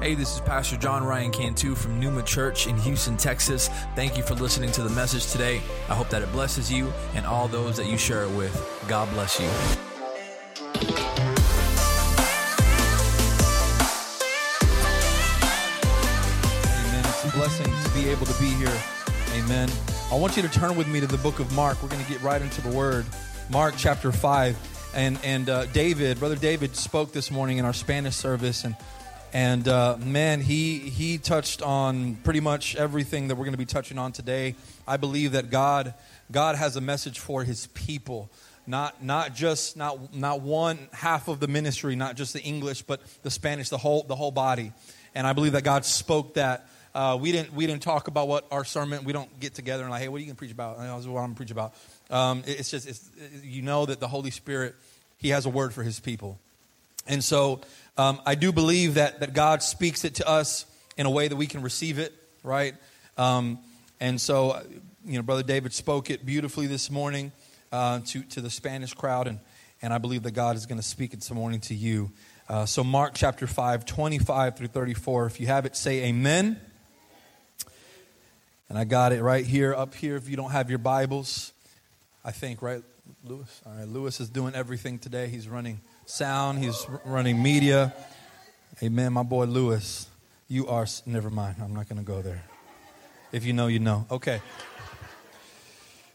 Hey, this is Pastor John Ryan Cantu from Numa Church in Houston, Texas. Thank you for listening to the message today. I hope that it blesses you and all those that you share it with. God bless you. Amen. It's a blessing to be able to be here. Amen. I want you to turn with me to the book of Mark. We're going to get right into the word. Mark chapter 5. And, and uh, David, Brother David, spoke this morning in our Spanish service. And and uh, man, he he touched on pretty much everything that we're going to be touching on today. I believe that God God has a message for His people, not not just not not one half of the ministry, not just the English, but the Spanish, the whole the whole body. And I believe that God spoke that. Uh, we didn't we didn't talk about what our sermon. We don't get together and like, hey, what are you going to preach about? And that's what I'm to preach about. Um, it's just it's, you know that the Holy Spirit He has a word for His people, and so um, I do believe that, that God speaks it to us in a way that we can receive it, right? Um, and so, you know, Brother David spoke it beautifully this morning uh, to, to the Spanish crowd, and, and I believe that God is going to speak it this morning to you. Uh, so, Mark chapter 5, 25 through 34. If you have it, say amen. And I got it right here, up here. If you don't have your Bibles, I think, right, Lewis? All right, Lewis is doing everything today. He's running sound, he's running media. Amen, my boy Lewis. You are, never mind, I'm not going to go there. If you know, you know. Okay.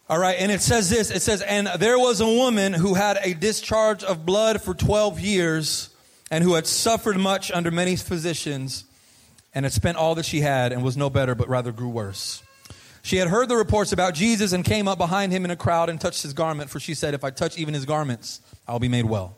All right, and it says this it says, And there was a woman who had a discharge of blood for 12 years, and who had suffered much under many physicians, and had spent all that she had, and was no better, but rather grew worse. She had heard the reports about Jesus and came up behind him in a crowd and touched his garment, for she said, If I touch even his garments, I'll be made well.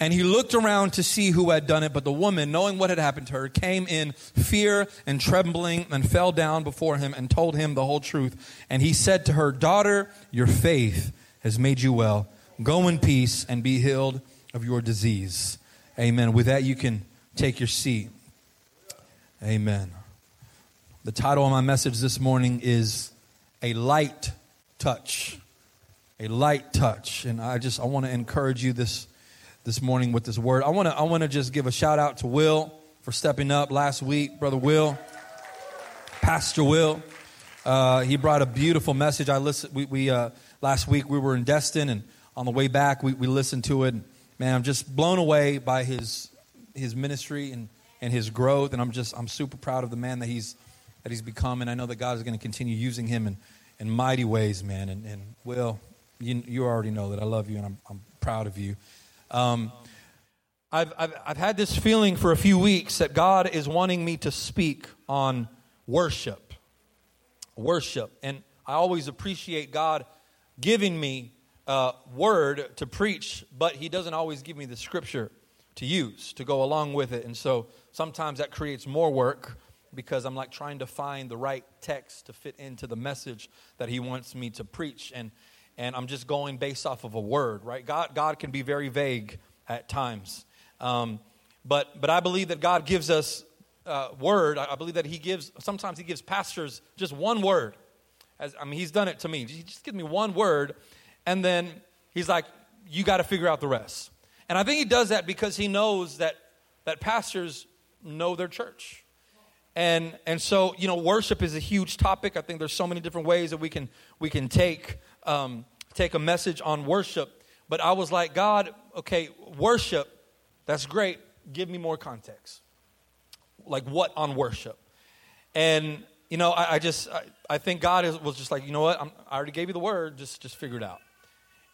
And he looked around to see who had done it, but the woman, knowing what had happened to her, came in fear and trembling and fell down before him and told him the whole truth. And he said to her, Daughter, your faith has made you well. Go in peace and be healed of your disease. Amen. With that, you can take your seat. Amen. The title of my message this morning is A Light Touch. A light touch. And I just I want to encourage you this this morning with this word. I want to I want to just give a shout out to Will for stepping up last week, brother Will, Pastor Will. Uh, he brought a beautiful message. I listened. We, we uh, last week we were in Destin, and on the way back we, we listened to it. And Man, I'm just blown away by his his ministry and and his growth, and I'm just I'm super proud of the man that he's that he's become, and I know that God is going to continue using him in in mighty ways, man. And, and Will, you you already know that I love you, and I'm I'm proud of you. Um, I've, I've, I've had this feeling for a few weeks that God is wanting me to speak on worship. Worship. And I always appreciate God giving me a word to preach, but He doesn't always give me the scripture to use to go along with it. And so sometimes that creates more work because I'm like trying to find the right text to fit into the message that He wants me to preach. And and I'm just going based off of a word, right? God, God can be very vague at times. Um, but, but I believe that God gives us uh, word. I believe that He gives, sometimes He gives pastors just one word. As, I mean, He's done it to me. He just gives me one word, and then He's like, you got to figure out the rest. And I think He does that because He knows that, that pastors know their church. And, and so, you know, worship is a huge topic. I think there's so many different ways that we can, we can take um, take a message on worship, but I was like, God, okay, worship, that's great. Give me more context. Like, what on worship? And, you know, I, I just, I, I, think God is, was just like, you know what? I'm, I already gave you the word, just, just figure it out.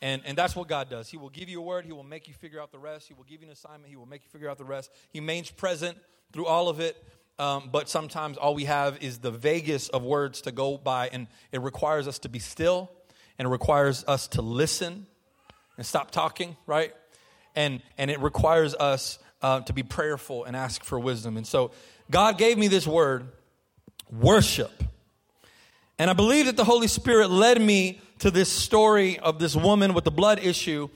And, and that's what God does. He will give you a word. He will make you figure out the rest. He will give you an assignment. He will make you figure out the rest. He remains present through all of it. Um, but sometimes all we have is the vaguest of words to go by, and it requires us to be still and it requires us to listen and stop talking, right? And, and it requires us uh, to be prayerful and ask for wisdom. And so God gave me this word, worship. And I believe that the Holy Spirit led me to this story of this woman with the blood issue.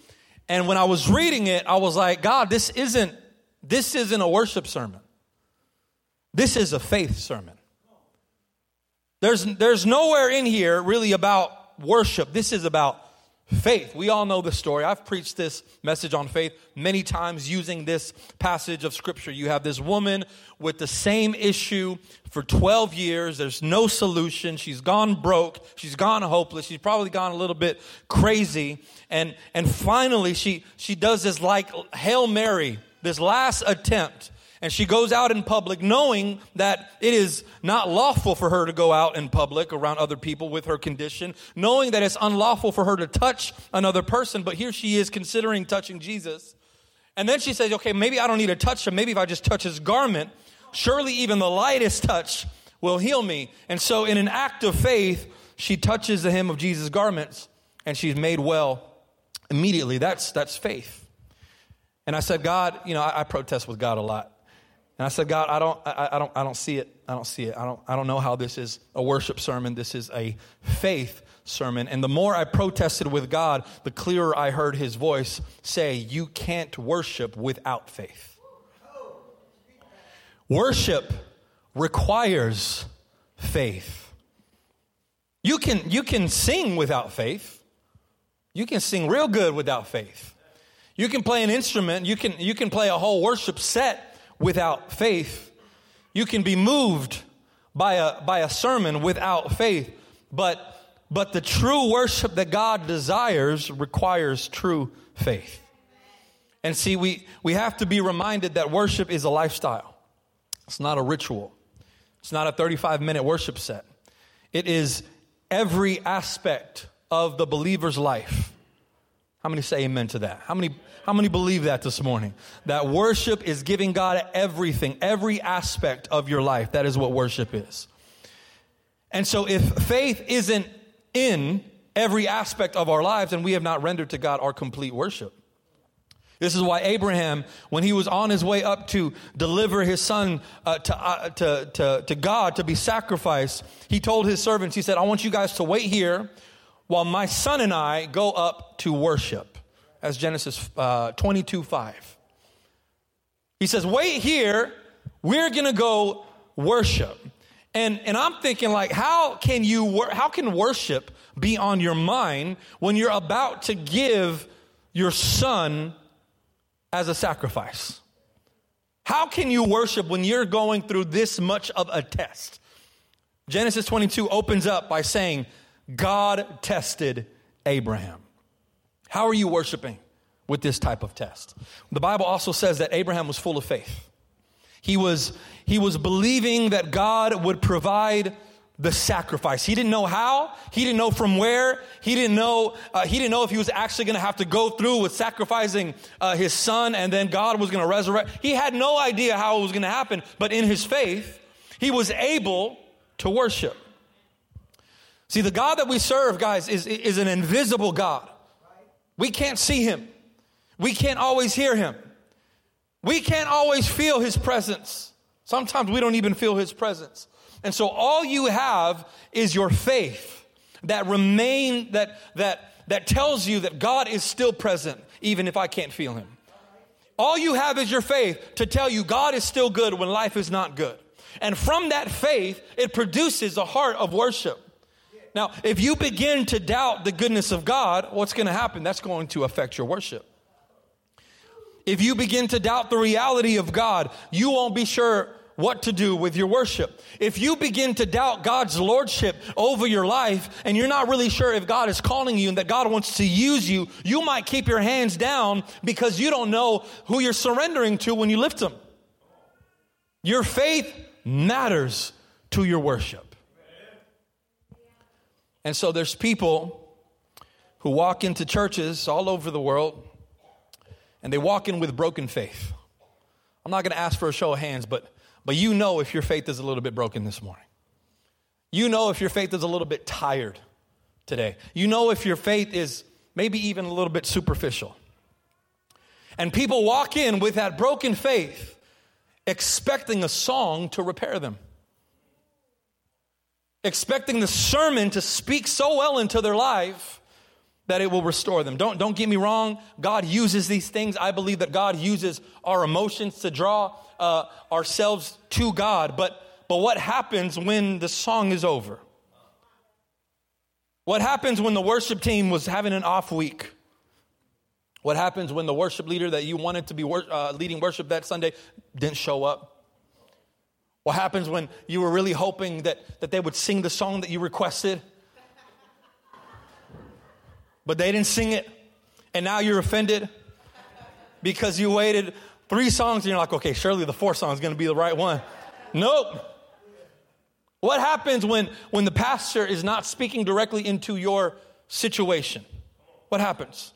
And when I was reading it, I was like, God, this isn't, this isn't a worship sermon. This is a faith sermon. There's, there's nowhere in here really about worship. This is about faith. We all know the story. I've preached this message on faith many times using this passage of scripture. You have this woman with the same issue for 12 years. There's no solution. She's gone broke. She's gone hopeless. She's probably gone a little bit crazy. And, and finally, she, she does this like Hail Mary, this last attempt and she goes out in public knowing that it is not lawful for her to go out in public around other people with her condition, knowing that it's unlawful for her to touch another person, but here she is considering touching Jesus. And then she says, okay, maybe I don't need to touch him. Maybe if I just touch his garment, surely even the lightest touch will heal me. And so, in an act of faith, she touches the hem of Jesus' garments and she's made well immediately. That's, that's faith. And I said, God, you know, I, I protest with God a lot. And I said, God, I don't, I, I, don't, I don't see it. I don't see it. I don't, I don't know how this is a worship sermon. This is a faith sermon. And the more I protested with God, the clearer I heard his voice say, You can't worship without faith. Worship requires faith. You can, you can sing without faith. You can sing real good without faith. You can play an instrument. You can, you can play a whole worship set without faith. You can be moved by a, by a sermon without faith. But, but the true worship that God desires requires true faith. And see, we, we have to be reminded that worship is a lifestyle. It's not a ritual. It's not a 35 minute worship set. It is every aspect of the believer's life. How many say amen to that? How many, how many believe that this morning? That worship is giving God everything, every aspect of your life. That is what worship is. And so if faith isn't in every aspect of our lives, then we have not rendered to God our complete worship. This is why Abraham, when he was on his way up to deliver his son uh, to, uh, to, to, to God to be sacrificed, he told his servants, he said, I want you guys to wait here while my son and I go up to worship. As Genesis uh, 22 5. He says, Wait here, we're gonna go worship. And, and I'm thinking, like, how can you, how can worship be on your mind when you're about to give your son as a sacrifice? How can you worship when you're going through this much of a test? Genesis 22 opens up by saying, God tested Abraham. How are you worshiping with this type of test? The Bible also says that Abraham was full of faith. He was, he was believing that God would provide the sacrifice. He didn't know how. He didn't know from where. He didn't know. Uh, he didn't know if he was actually going to have to go through with sacrificing uh, his son, and then God was going to resurrect. He had no idea how it was going to happen. But in his faith, he was able to worship. See, the God that we serve, guys, is, is an invisible God. We can't see him. We can't always hear him. We can't always feel his presence. Sometimes we don't even feel his presence. And so all you have is your faith that remain that that that tells you that God is still present even if I can't feel him. All you have is your faith to tell you God is still good when life is not good. And from that faith, it produces a heart of worship. Now, if you begin to doubt the goodness of God, what's going to happen? That's going to affect your worship. If you begin to doubt the reality of God, you won't be sure what to do with your worship. If you begin to doubt God's lordship over your life and you're not really sure if God is calling you and that God wants to use you, you might keep your hands down because you don't know who you're surrendering to when you lift them. Your faith matters to your worship. And so there's people who walk into churches all over the world and they walk in with broken faith. I'm not going to ask for a show of hands, but, but you know if your faith is a little bit broken this morning. You know if your faith is a little bit tired today. You know if your faith is maybe even a little bit superficial. And people walk in with that broken faith, expecting a song to repair them expecting the sermon to speak so well into their life that it will restore them. Don't, don't get me wrong. God uses these things. I believe that God uses our emotions to draw uh, ourselves to God. But, but what happens when the song is over? What happens when the worship team was having an off week? What happens when the worship leader that you wanted to be wor- uh, leading worship that Sunday didn't show up? What happens when you were really hoping that, that they would sing the song that you requested but they didn't sing it. And now you're offended because you waited three songs and you're like, okay, surely the fourth song is going to be the right one. Nope. What happens when, when the pastor is not speaking directly into your situation? What happens?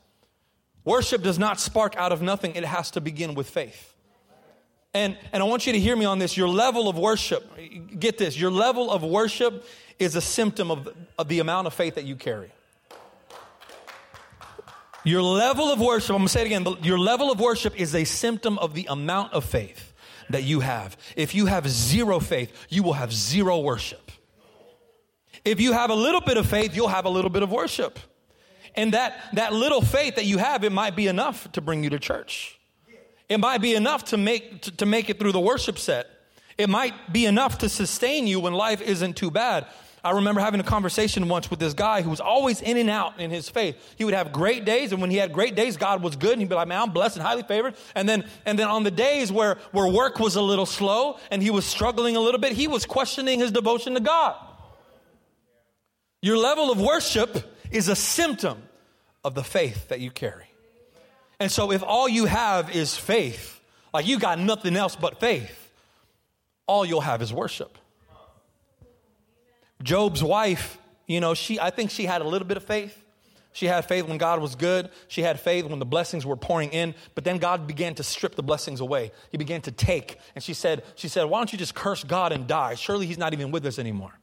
Worship does not spark out of nothing, it has to begin with faith. And, and I want you to hear me on this. Your level of worship, get this, your level of worship is a symptom of, of the amount of faith that you carry. Your level of worship, I'm gonna say it again, your level of worship is a symptom of the amount of faith that you have. If you have zero faith, you will have zero worship. If you have a little bit of faith, you'll have a little bit of worship. And that, that little faith that you have, it might be enough to bring you to church. It might be enough to make, to, to make it through the worship set. It might be enough to sustain you when life isn't too bad. I remember having a conversation once with this guy who was always in and out in his faith. He would have great days, and when he had great days, God was good, and he'd be like, "Man, I'm blessed and highly favored." And then, and then on the days where where work was a little slow and he was struggling a little bit, he was questioning his devotion to God. Your level of worship is a symptom of the faith that you carry. And so, if all you have is faith, like you got nothing else but faith, all you'll have is worship. Job's wife, you know, she, I think she had a little bit of faith. She had faith when God was good. She had faith when the blessings were pouring in. But then God began to strip the blessings away. He began to take. And she said, she said, why don't you just curse God and die? Surely he's not even with us anymore.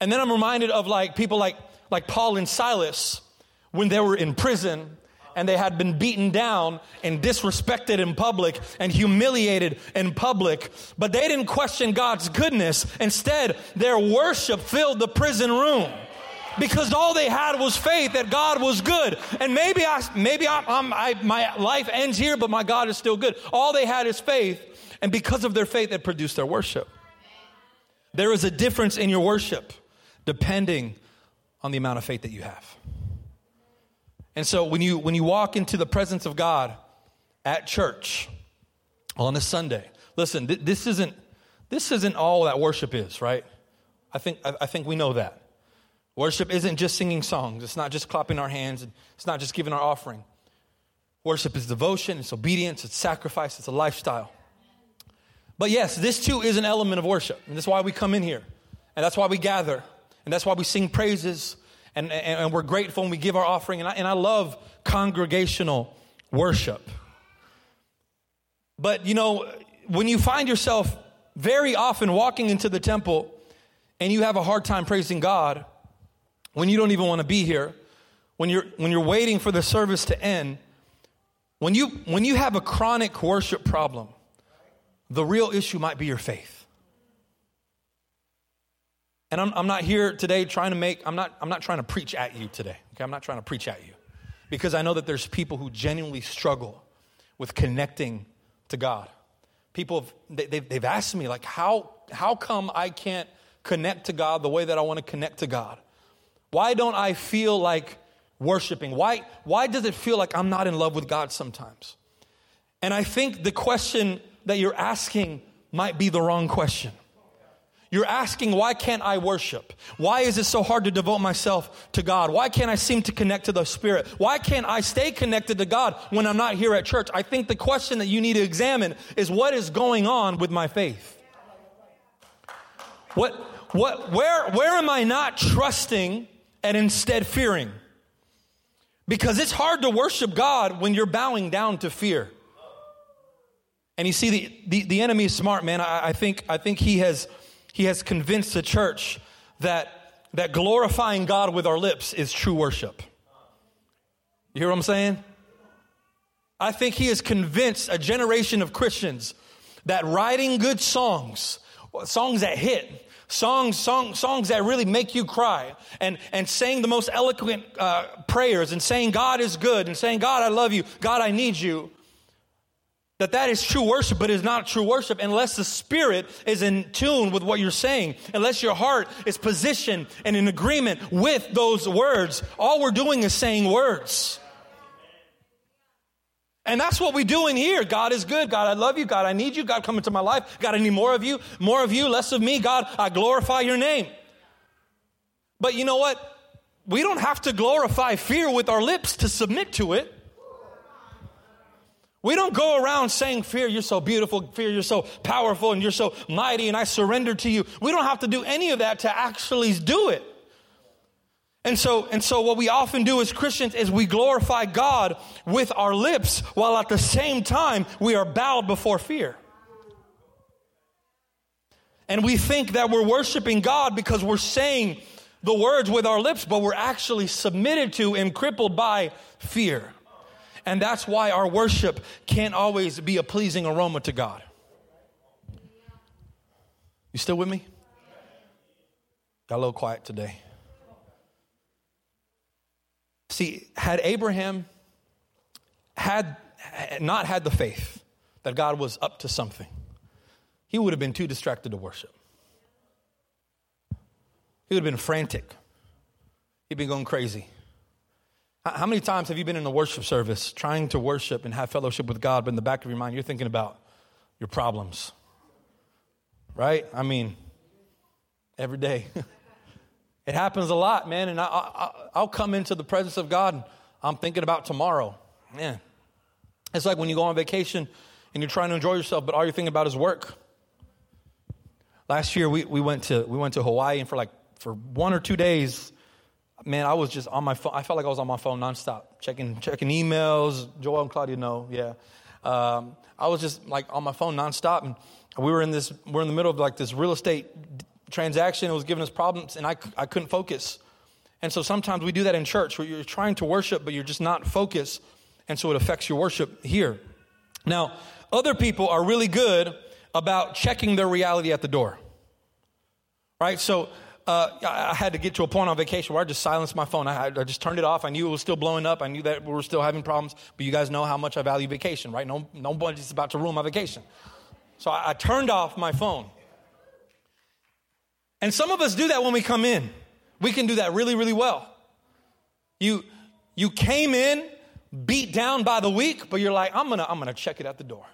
And then I'm reminded of like people like, like Paul and Silas when they were in prison and they had been beaten down and disrespected in public and humiliated in public. But they didn't question God's goodness. Instead, their worship filled the prison room because all they had was faith that God was good. And maybe I, maybe I'm, I, my life ends here, but my God is still good. All they had is faith, and because of their faith, it produced their worship. There is a difference in your worship depending on the amount of faith that you have. And so when you when you walk into the presence of God at church on a Sunday, listen, th- this isn't this isn't all that worship is, right? I think I, I think we know that. Worship isn't just singing songs. It's not just clapping our hands. It's not just giving our offering. Worship is devotion, it's obedience, it's sacrifice, it's a lifestyle. But yes, this too is an element of worship. And that's why we come in here. And that's why we gather. And that's why we sing praises and, and, and we're grateful and we give our offering. And I, and I love congregational worship. But you know, when you find yourself very often walking into the temple and you have a hard time praising God, when you don't even want to be here, when you're, when you're waiting for the service to end, when you, when you have a chronic worship problem, the real issue might be your faith. And I'm, I'm not here today trying to make, I'm not, I'm not trying to preach at you today. Okay, I'm not trying to preach at you. Because I know that there's people who genuinely struggle with connecting to God. People, have, they, they've, they've asked me, like, how, how come I can't connect to God the way that I want to connect to God? Why don't I feel like worshiping? Why, why does it feel like I'm not in love with God sometimes? And I think the question that you're asking might be the wrong question. You're asking, why can't I worship? Why is it so hard to devote myself to God? Why can't I seem to connect to the Spirit? Why can't I stay connected to God when I'm not here at church? I think the question that you need to examine is what is going on with my faith? What, what, where, where am I not trusting and instead fearing? Because it's hard to worship God when you're bowing down to fear. And you see, the, the, the enemy is smart, man. I, I, think, I think he has he has convinced the church that, that glorifying God with our lips is true worship. You hear what I'm saying? I think he has convinced a generation of Christians that writing good songs songs that hit, songs, song, songs that really make you cry, and, and saying the most eloquent uh, prayers, and saying God is good, and saying God I love you, God I need you, that that is true worship, but is not true worship unless the spirit is in tune with what you're saying, unless your heart is positioned and in agreement with those words. All we're doing is saying words. And that's what we do in here. God is good. God, I love you. God, I need you. God, come into my life. God, I need more of you. More of you, less of me. God, I glorify your name. But you know what? We don't have to glorify fear with our lips to submit to it. We don't go around saying, Fear, you're so beautiful, fear, you're so powerful, and you're so mighty, and I surrender to you. We don't have to do any of that to actually do it. And so, and so what we often do as Christians is we glorify God with our lips while at the same time we are bowed before fear. And we think that we're worshiping God because we're saying the words with our lips, but we're actually submitted to and crippled by fear. And that's why our worship can't always be a pleasing aroma to God. You still with me? Got a little quiet today. See, had Abraham had not had the faith that God was up to something, he would have been too distracted to worship. He would have been frantic. He'd been going crazy. How many times have you been in a worship service trying to worship and have fellowship with God, but in the back of your mind, you're thinking about your problems? Right? I mean, every day. It happens a lot, man. And I, will come into the presence of God and I'm thinking about tomorrow. Man, it's like when you go on vacation and you're trying to enjoy yourself, but all you're thinking about is work. Last year we, we went to we went to Hawaii and for like for one or two days, man, I was just on my phone. I felt like I was on my phone nonstop, checking checking emails. Joel and Claudia know, yeah. Um, I was just like on my phone nonstop, and we were in this. We're in the middle of like this real estate transaction. It was giving us problems, and I, I couldn't focus. And so sometimes we do that in church where you're trying to worship, but you're just not focused. And so it affects your worship here. Now, other people are really good about checking their reality at the door. Right? So uh, I had to get to a point on vacation where I just silenced my phone. I, I, just turned it off. I knew it was still blowing up. I knew that we were still having problems. But you guys know how much I value vacation, right? No, nobody's about to ruin my vacation. So I, I turned off my phone. And some of us do that when we come in. We can do that really, really well. You, you came in beat down by the week, but you're like, I'm gonna, I'm gonna check it at the door.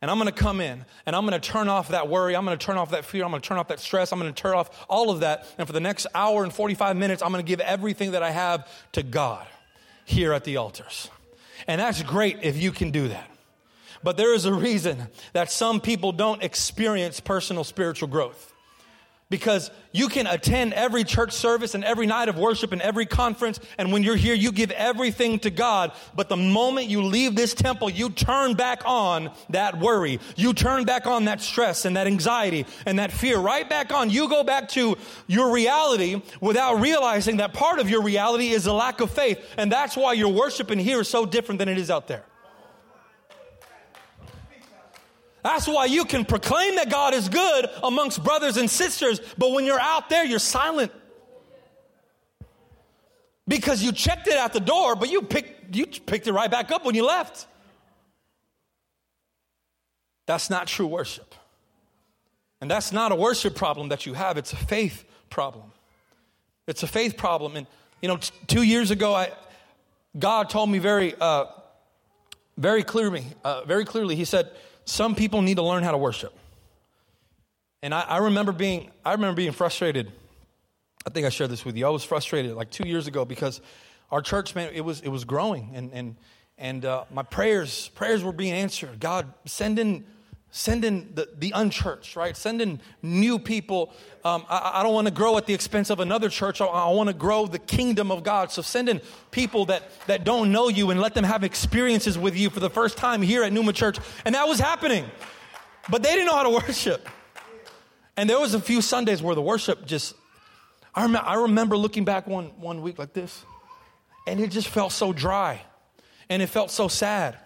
And I'm gonna come in and I'm gonna turn off that worry. I'm gonna turn off that fear. I'm gonna turn off that stress. I'm gonna turn off all of that. And for the next hour and 45 minutes, I'm gonna give everything that I have to God here at the altars. And that's great if you can do that. But there is a reason that some people don't experience personal spiritual growth because you can attend every church service and every night of worship and every conference. And when you're here, you give everything to God. But the moment you leave this temple, you turn back on that worry. You turn back on that stress and that anxiety and that fear right back on. You go back to your reality without realizing that part of your reality is a lack of faith. And that's why your worship in here is so different than it is out there. That's why you can proclaim that God is good amongst brothers and sisters, but when you're out there, you're silent. Because you checked it at the door, but you picked, you picked it right back up when you left. That's not true worship. And that's not a worship problem that you have, it's a faith problem. It's a faith problem. And, you know, t- two years ago, I, God told me very, uh, very clearly, uh, very clearly, He said, some people need to learn how to worship. And I, I, remember being, I remember being frustrated. I think I shared this with you. I was frustrated like two years ago because our church, man, it was, it was growing and, and, and uh, my prayers, prayers were being answered. God, send in Send in the, the unchurched, right? Send in new people. Um, I, I, don't want to grow at the expense of another church. I, I want to grow the kingdom of God. So send in people that, that don't know you and let them have experiences with you for the first time here at Numa Church. And that was happening. But they didn't know how to worship. And there was a few Sundays where the worship just, I, rem- I remember looking back one, one week like this, and it just felt so dry. And it felt so sad.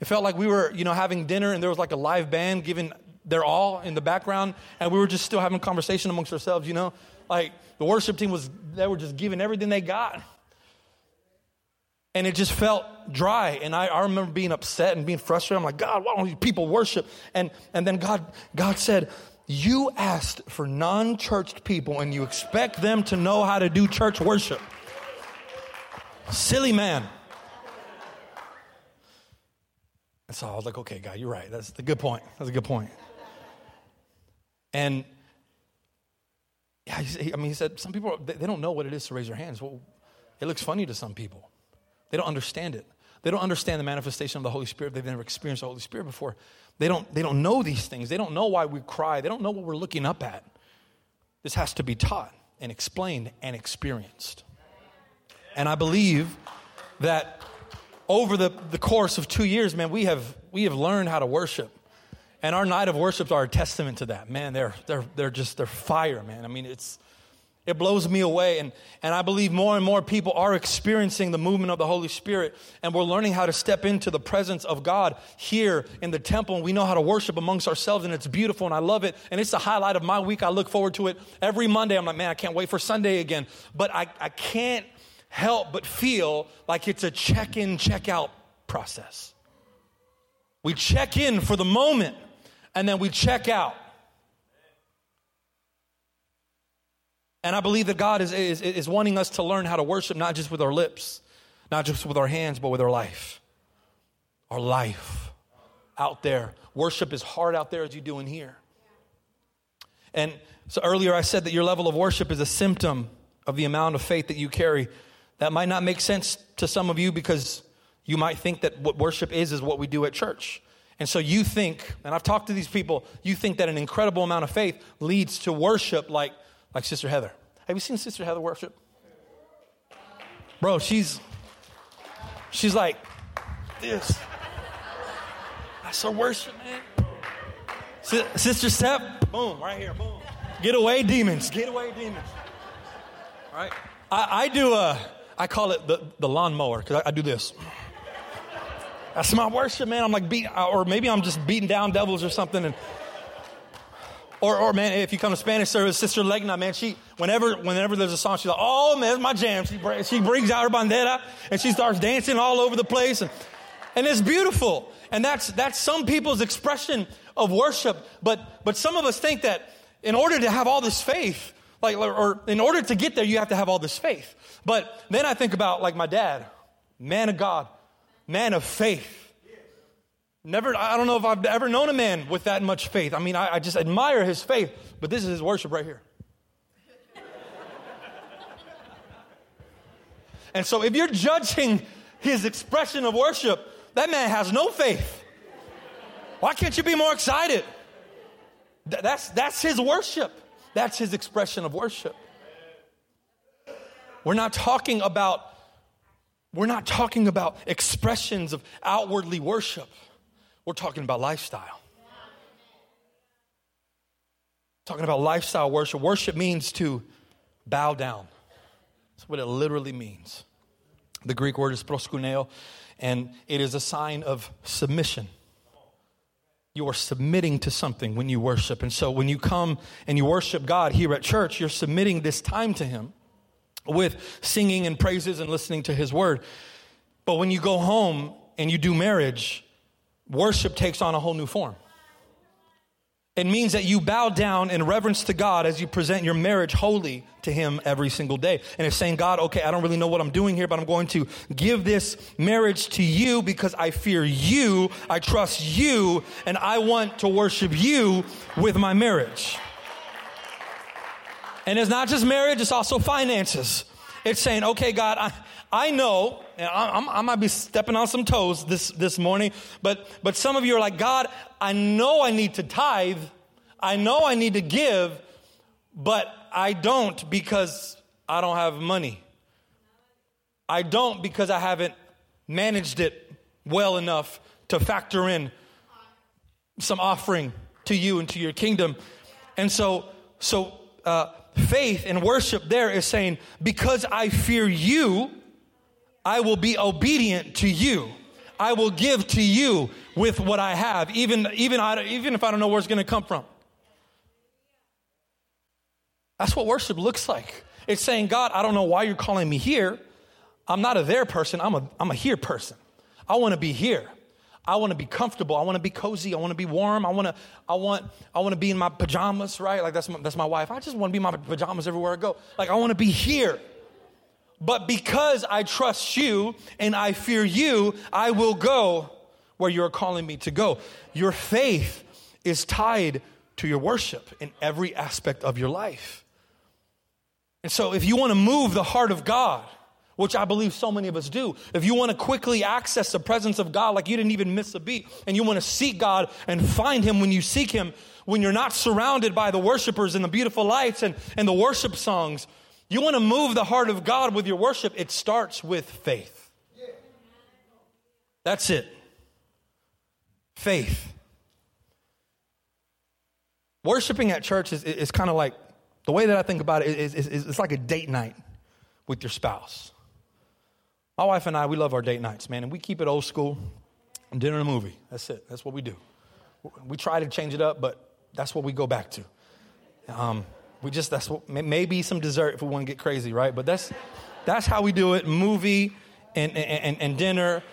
It felt like we were, you know, having dinner and there was like a live band giving their all in the background, and we were just still having conversation amongst ourselves, you know? Like the worship team was, they were just giving everything they got. And it just felt dry. And I, I remember being upset and being frustrated. I'm like, God, why don't these people worship? And, and then God, God said, You asked for non churched people and you expect them to know how to do church worship. Silly man. And so I was like, okay, God, you're right. That's a good point. That's a good point. And yeah, I mean, he said, some people, they don't know what it is to raise their hands. Well, it looks funny to some people. They don't understand it. They don't understand the manifestation of the Holy Spirit. They've never experienced the Holy Spirit before. They don't, they don't know these things. They don't know why we cry. They don't know what we're looking up at. This has to be taught and explained and experienced. And I believe that over the, the course of two years, man, we have, we have learned how to worship. And our night of worships are a testament to that. Man, they're, they're, they're just, they're fire, man. I mean, it's, it blows me away. And, and I believe more and more people are experiencing the movement of the Holy Spirit. And we're learning how to step into the presence of God here in the temple. And we know how to worship amongst ourselves. And it's beautiful. And I love it. And it's the highlight of my week. I look forward to it every Monday. I'm like, man, I can't wait for Sunday again. But I, I can't help but feel like it's a check in, check out process. We check in for the moment and then we check out. And I believe that God is, is, is wanting us to learn how to worship not just with our lips, not just with our hands, but with our life. Our life out there. Worship is hard out there as you do in here. And so earlier I said that your level of worship is a symptom of the amount of faith that you carry. That might not make sense to some of you because you might think that what worship is is what we do at church. And so you think, and I've talked to these people, you think that an incredible amount of faith leads to worship like, like Sister Heather. Have you seen Sister Heather worship? Bro, she's she's like this. That's her worship, man. Sister Step, boom, right here, boom. Get away, demons. Get away, demons. All right. I, I do a, I call it the, the lawnmower because I, I do this. That's my worship, man. I'm like beating, uh, or maybe I'm just beating down devils or something. And, or, or man, if you come to Spanish service, Sister Legna, man, she, whenever, whenever there's a song, she's like, oh man, it's my jam. She, she brings out her bandera and she starts dancing all over the place. And, and it's beautiful. And that's, that's some people's expression of worship. But, but some of us think that in order to have all this faith, like, or in order to get there, you have to have all this faith. But then I think about like my dad, man of God man of faith. Never, I don't know if I've ever known a man with that much faith. I mean, I, I just admire his faith, but this is his worship right here. and so if you're judging his expression of worship, that man has no faith. Why can't you be more excited? That's, that's his worship. That's his expression of worship. We're not talking about we're not talking about expressions of outwardly worship. We're talking about lifestyle. Talking about lifestyle worship. Worship means to bow down. That's what it literally means. The Greek word is proskuneo, and it is a sign of submission. You are submitting to something when you worship. And so when you come and you worship God here at church, you're submitting this time to Him with singing and praises and listening to his word. But when you go home and you do marriage, worship takes on a whole new form. It means that you bow down in reverence to God as you present your marriage holy to Him every single day. And it's saying, God, okay, I don't really know what I'm doing here, but I'm going to give this marriage to you because I fear you, I trust you, and I want to worship you with my marriage. And it's not just marriage, it's also finances. It's saying, okay, God, I, I know, and I, I, might be stepping on some toes this, this morning, but, but some of you are like, God, I know I need to tithe. I know I need to give, but I don't because I don't have money. I don't because I haven't managed it well enough to factor in some offering to you and to your kingdom. And so, so uh, faith and worship there is saying, because I fear you, I will be obedient to you. I will give to you with what I have, even, even, I, even if I don't know where it's going to come from. That's what worship looks like. It's saying, God, I don't know why you're calling me here. I'm not a there person, I'm a, I'm a here person. I want to be here. I want to be comfortable. I want to be cozy. I want to be warm. I want to, I want, I want to be in my pajamas, right? Like that's my, that's my wife. I just want to be in my pajamas everywhere I go. Like I want to be here. But because I trust you and I fear you, I will go where you're calling me to go. Your faith is tied to your worship in every aspect of your life. And so if you want to move the heart of God, which I believe so many of us do. If you want to quickly access the presence of God like you didn't even miss a beat, and you want to seek God and find Him when you seek Him, when you're not surrounded by the worshipers and the beautiful lights and, and the worship songs, you want to move the heart of God with your worship, it starts with faith. That's it. Faith. Worshiping at church is, is kind of like the way that I think about it is, is, is it's like a date night with your spouse. My wife and I, we love our date nights, man, and we keep it old school. Dinner and a movie. That's it. That's what we do. We try to change it up, but that's what we go back to. Um, we just that's what maybe some dessert if we want to get crazy, right? But that's that's how we do it. Movie and, and, and dinner.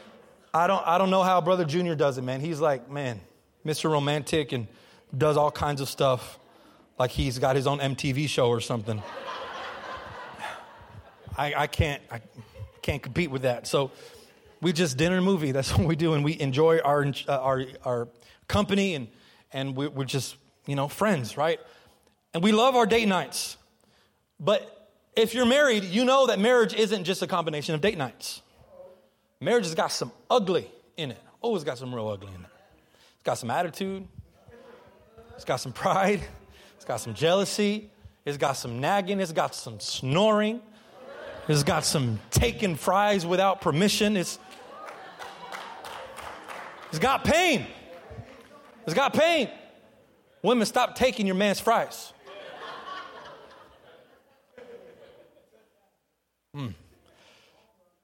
I don't I don't know how Brother Junior does it, man. He's like, man, Mr. Romantic and does all kinds of stuff, like he's got his own MTV show or something. I, I can't. I, can't compete with that. So we just dinner and movie. That's what we do, and we enjoy our uh, our our company, and and we're, we're just you know friends, right? And we love our date nights. But if you're married, you know that marriage isn't just a combination of date nights. Marriage has got some ugly in it. Oh, it's got some real ugly in it. It's got some attitude. It's got some pride. It's got some jealousy. It's got some nagging. It's got some snoring. It's got some taken fries without permission. It's, it's got pain. It's got pain. Women, stop taking your man's fries. Hmm.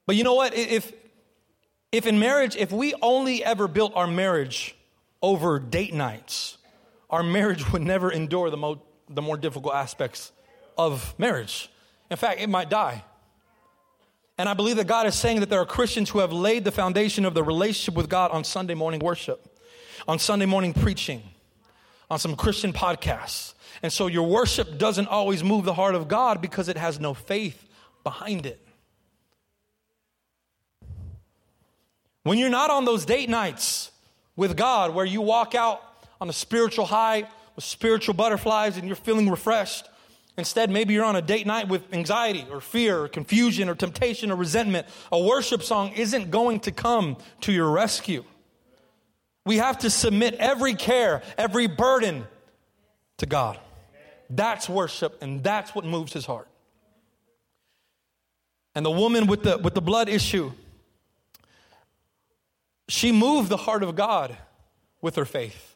But you know what? If, if in marriage, if we only ever built our marriage over date nights, our marriage would never endure the, mo- the more difficult aspects of marriage. In fact, it might die. And I believe that God is saying that there are Christians who have laid the foundation of the relationship with God on Sunday morning worship, on Sunday morning preaching, on some Christian podcasts. And so your worship doesn't always move the heart of God because it has no faith behind it. When you're not on those date nights with God where you walk out on a spiritual high with spiritual butterflies and you're feeling refreshed, Instead, maybe you're on a date night with anxiety or fear or confusion or temptation or resentment. A worship song isn't going to come to your rescue. We have to submit every care, every burden to God. That's worship, and that's what moves his heart. And the woman with the, with the blood issue, she moved the heart of God with her faith.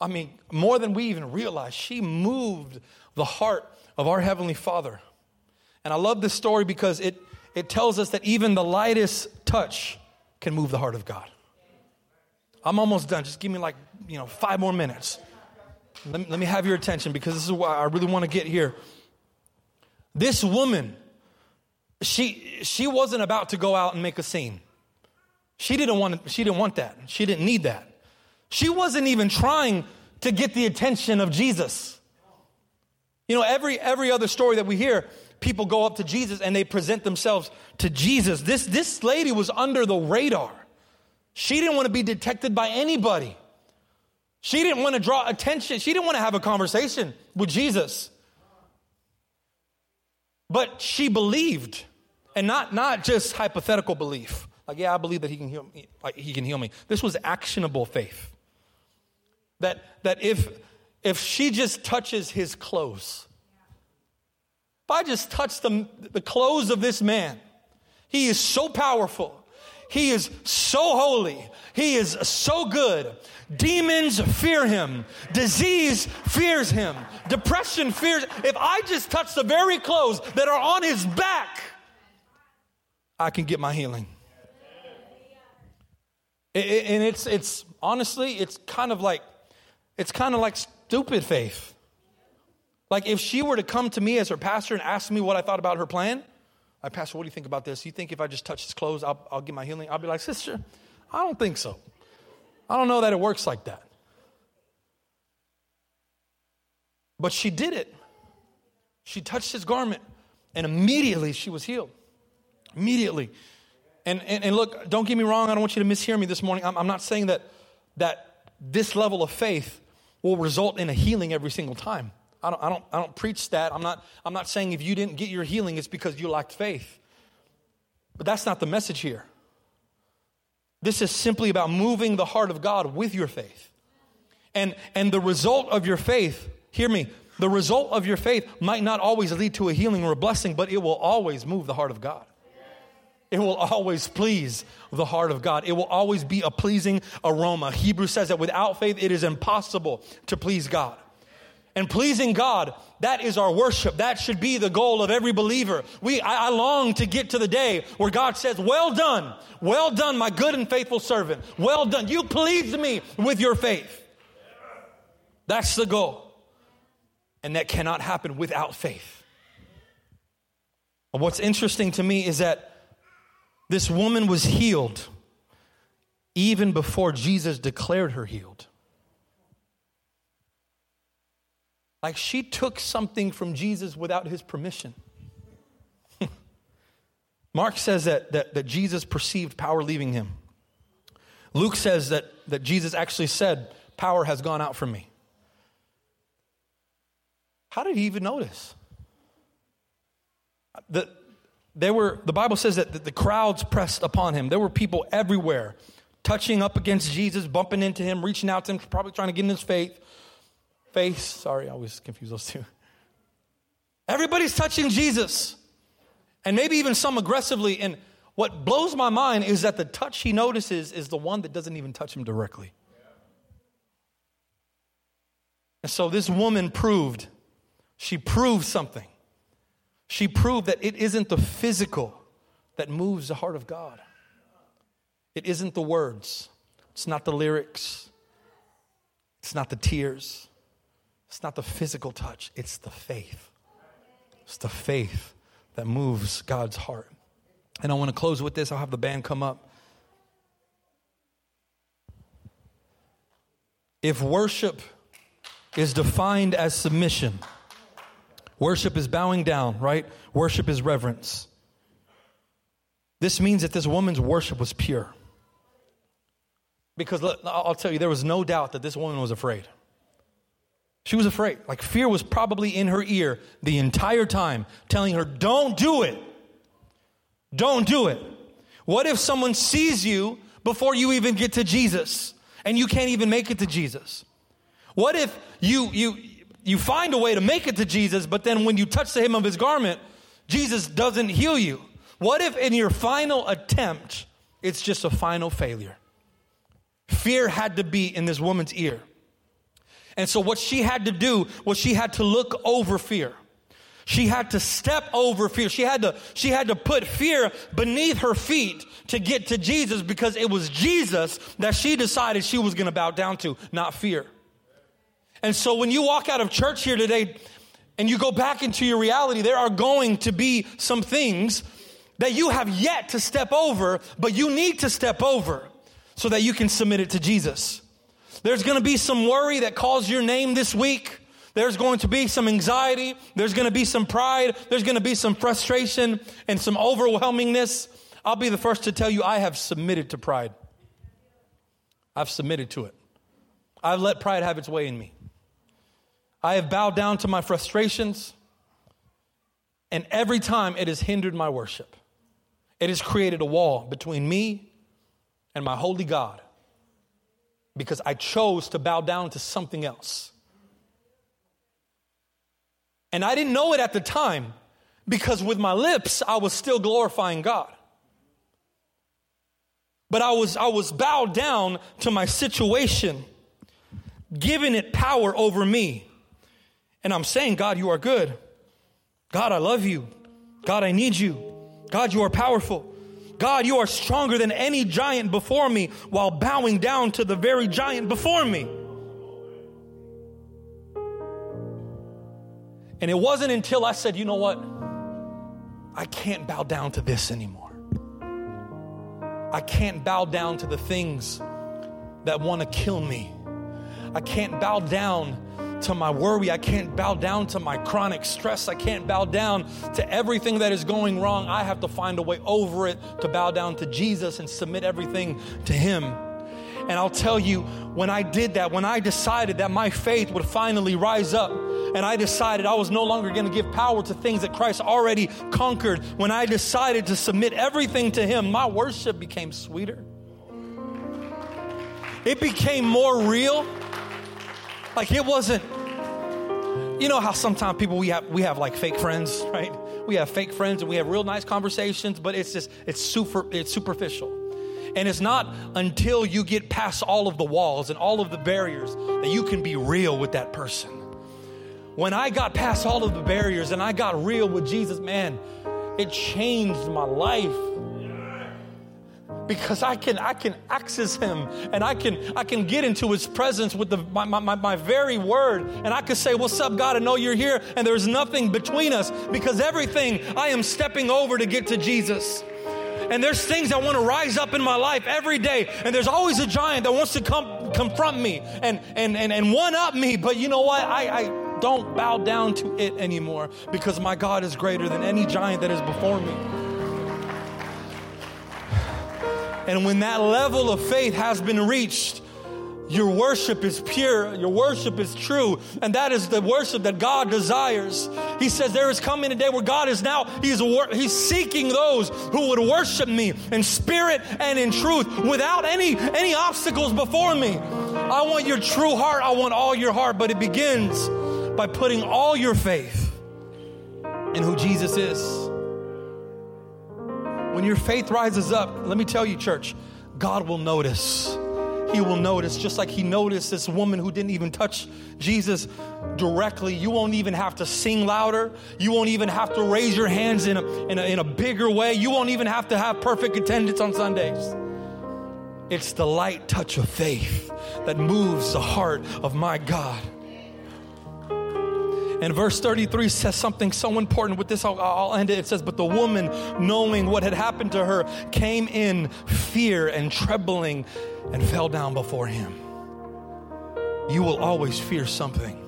I mean, more than we even realize, she moved the heart of our Heavenly Father. And I love this story because it, it tells us that even the lightest touch can move the heart of God. I'm almost done. Just give me like, you know, five more minutes. Let me, let me have your attention because this is why I really want to get here. This woman, she, she wasn't about to go out and make a scene. She didn't want, she didn't want that. She didn't need that. She wasn't even trying to get the attention of Jesus. You know, every, every other story that we hear, people go up to Jesus and they present themselves to Jesus. This, this lady was under the radar. She didn't want to be detected by anybody. She didn't want to draw attention. She didn't want to have a conversation with Jesus. But she believed, and not, not just hypothetical belief. Like, yeah, I believe that he can heal me. Like, he can heal me. This was actionable faith. That, that if, if she just touches his clothes, if I just touch the, the clothes of this man, he is so powerful. He is so holy. He is so good. Demons fear him. Disease fears him. Depression fears. If I just touch the very clothes that are on his back, I can get my healing. And it's, it's honestly, it's kind of like, it's kind of like stupid faith. Like if she were to come to me as her pastor and ask me what I thought about her plan, I pastor, what do you think about this? You think if I just touch his clothes, I'll, I'll get my healing? I'll be like, sister, I don't think so. I don't know that it works like that. But she did it. She touched his garment, and immediately she was healed. Immediately. And, and, and look, don't get me wrong, I don't want you to mishear me this morning. I'm, I'm not saying that, that this level of faith will result in a healing every single time. I don't, I don't, I don't preach that. I'm not, I'm not saying if you didn't get your healing, it's because you lacked faith. But that's not the message here. This is simply about moving the heart of God with your faith. And, and the result of your faith, hear me, the result of your faith might not always lead to a healing or a blessing, but it will always move the heart of God. It will always please the heart of God. It will always be a pleasing aroma. Hebrews says that without faith, it is impossible to please God. And pleasing God, that is our worship. That should be the goal of every believer. We, I, I long to get to the day where God says, Well done, well done, my good and faithful servant. Well done. You pleased me with your faith. That's the goal. And that cannot happen without faith. And what's interesting to me is that this woman was healed even before Jesus declared her healed. Like she took something from Jesus without his permission. Mark says that, that, that Jesus perceived power leaving him. Luke says that, that Jesus actually said, Power has gone out from me. How did he even notice? The, were, the Bible says that the crowds pressed upon him. There were people everywhere touching up against Jesus, bumping into him, reaching out to him, probably trying to get in his faith. Face, sorry, I always confuse those two. Everybody's touching Jesus, and maybe even some aggressively. And what blows my mind is that the touch he notices is the one that doesn't even touch him directly. And so this woman proved, she proved something. She proved that it isn't the physical that moves the heart of God. It isn't the words, it's not the lyrics, it's not the tears, it's not the physical touch, it's the faith. It's the faith that moves God's heart. And I want to close with this. I'll have the band come up. If worship is defined as submission, worship is bowing down, right? Worship is reverence. This means that this woman's worship was pure. Because I'll tell you, there was no doubt that this woman was afraid. She was afraid. Like fear was probably in her ear the entire time, telling her, Don't do it. Don't do it. What if someone sees you before you even get to Jesus and you can't even make it to Jesus? What if you, you, you find a way to make it to Jesus, but then when you touch the hem of his garment, Jesus doesn't heal you? What if in your final attempt, it's just a final failure? Fear had to be in this woman's ear. And so, what she had to do was she had to look over fear. She had to step over fear. She had to, she had to put fear beneath her feet to get to Jesus because it was Jesus that she decided she was going to bow down to, not fear. And so, when you walk out of church here today and you go back into your reality, there are going to be some things that you have yet to step over, but you need to step over so that you can submit it to Jesus. There's going to be some worry that calls your name this week. There's going to be some anxiety. There's going to be some pride. There's going to be some frustration and some overwhelmingness. I'll be the first to tell you I have submitted to pride. I've submitted to it. I've let pride have its way in me. I have bowed down to my frustrations, and every time it has hindered my worship. It has created a wall between me and my holy God because I chose to bow down to something else. And I didn't know it at the time because with my lips, I was still glorifying God. But I was, I was bowed down to my situation, giving it power over me. And I'm saying, God, you are good. God, I love you. God, I need you. God, you are powerful. God, you are stronger than any giant before me while bowing down to the very giant before me. And it wasn't until I said, you know what? I can't bow down to this anymore. I can't bow down to the things that want to kill me. I can't bow down to my worry. I can't bow down to my chronic stress. I can't bow down to everything that is going wrong. I have to find a way over it to bow down to Jesus and submit everything to Him. And I'll tell you, when I did that, when I decided that my faith would finally rise up, and I decided I was no longer going to give power to things that Christ already conquered, when I decided to submit everything to Him, my worship became sweeter. It became more real. Like it wasn't, you know how sometimes people we have we have like fake friends, right? We have fake friends and we have real nice conversations, but it's just it's super it's superficial. And it's not until you get past all of the walls and all of the barriers that you can be real with that person. When I got past all of the barriers and I got real with Jesus, man, it changed my life because I can I can access him and I can I can get into his presence with the my, my, my very word. And I can say what's up God? I know you're here and there's nothing between us because everything I am stepping over to get to Jesus. And there's things that want to rise up in my life every day. And there's always a giant that wants to come confront me and and and, and one up me. But you know what? I, I don't bow down to it anymore because my God is greater than any giant that is before me. And when that level of faith has been reached, your worship is pure, your worship is true, and that is the worship that God desires. He says there is coming a day where God is now he's he's seeking those who would worship me in spirit and in truth without any any obstacles before me. I want your true heart, I want all your heart, but it begins by putting all your faith in who Jesus is. When your faith rises up, let me tell you, church, God will notice. He will notice, just like He noticed this woman who didn't even touch Jesus directly. You won't even have to sing louder. You won't even have to raise your hands in a, in a, in a bigger way. You won't even have to have perfect attendance on Sundays. It's the light touch of faith that moves the heart of my God. And verse 33 says something so important. With this, I'll, I'll, end it. It says, But the woman, knowing what had happened to her, came in fear and trembling and fell down before him. You will always fear something.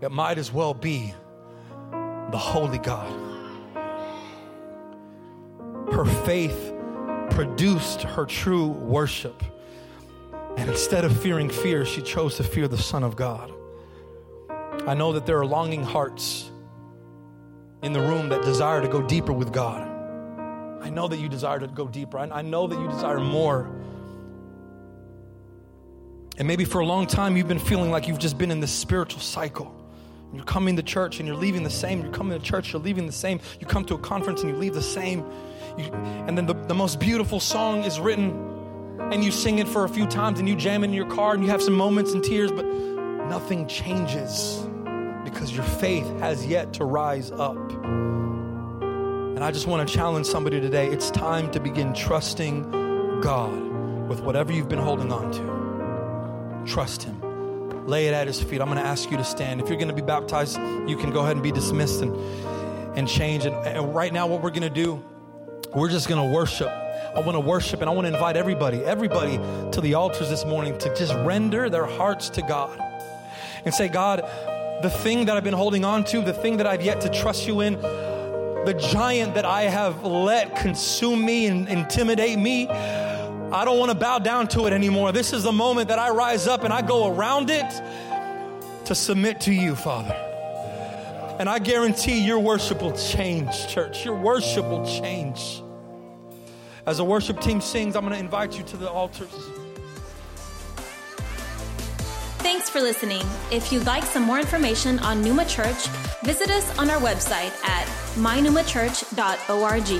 It might as well be the Holy God. Her faith produced her true worship. And instead of fearing fear, she chose to fear the Son of God. I know that there are longing hearts in the room that desire to go deeper with God. I know that you desire to go deeper. I know that you desire more. And maybe for a long time you've been feeling like you've just been in this spiritual cycle. You're coming to church and you're leaving the same. You're coming to church, you're leaving the same. You come to a conference and you leave the same. You, and then the, the most beautiful song is written and you sing it for a few times and you jam it in your car and you have some moments and tears, but nothing changes because your faith has yet to rise up. And I just want to challenge somebody today. It's time to begin trusting God with whatever you've been holding on to. Trust Him. Lay it at His feet. I'm going to ask you to stand. If you're going to be baptized, you can go ahead and be dismissed and, and change. And, and right now, what we're going to do, we're just going to worship. I want to worship and I want to invite everybody, everybody to the altars this morning to just render their hearts to God and say, God, the thing that I've been holding on to, the thing that I've yet to trust you in, the giant that I have let consume me and intimidate me, I don't want to bow down to it anymore. This is the moment that I rise up and I go around it to submit to you, Father. And I guarantee your worship will change, church. Your worship will change. As the worship team sings, I'm going to invite you to the altars. Thanks for listening. If you'd like some more information on Numa Church, visit us on our website at mynumachurch.org.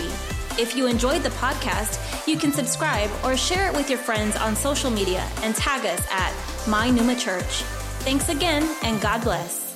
If you enjoyed the podcast, you can subscribe or share it with your friends on social media and tag us at My Numa Church. Thanks again, and God bless.